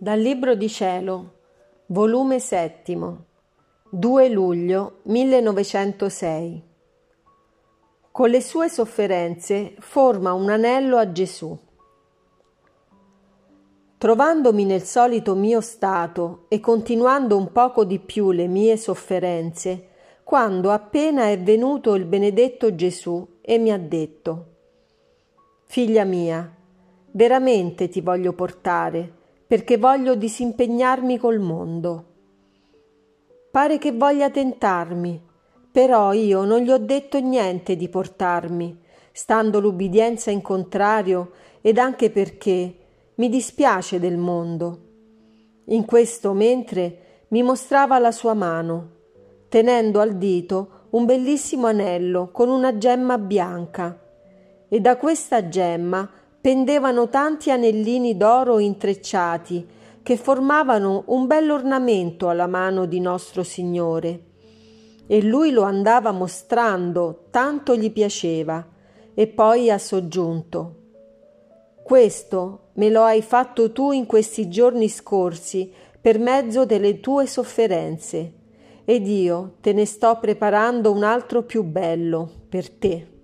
Dal Libro di Cielo, volume settimo, 2 luglio 1906. Con le sue sofferenze forma un anello a Gesù. Trovandomi nel solito mio stato e continuando un poco di più le mie sofferenze, quando appena è venuto il benedetto Gesù e mi ha detto, Figlia mia, veramente ti voglio portare, perché voglio disimpegnarmi col mondo. Pare che voglia tentarmi, però io non gli ho detto niente di portarmi, stando l'ubbidienza in contrario ed anche perché mi dispiace del mondo. In questo mentre mi mostrava la sua mano, tenendo al dito un bellissimo anello con una gemma bianca, e da questa gemma pendevano tanti anellini d'oro intrecciati che formavano un bell'ornamento alla mano di nostro Signore. E lui lo andava mostrando, tanto gli piaceva, e poi ha soggiunto Questo me lo hai fatto tu in questi giorni scorsi per mezzo delle tue sofferenze, ed io te ne sto preparando un altro più bello per te.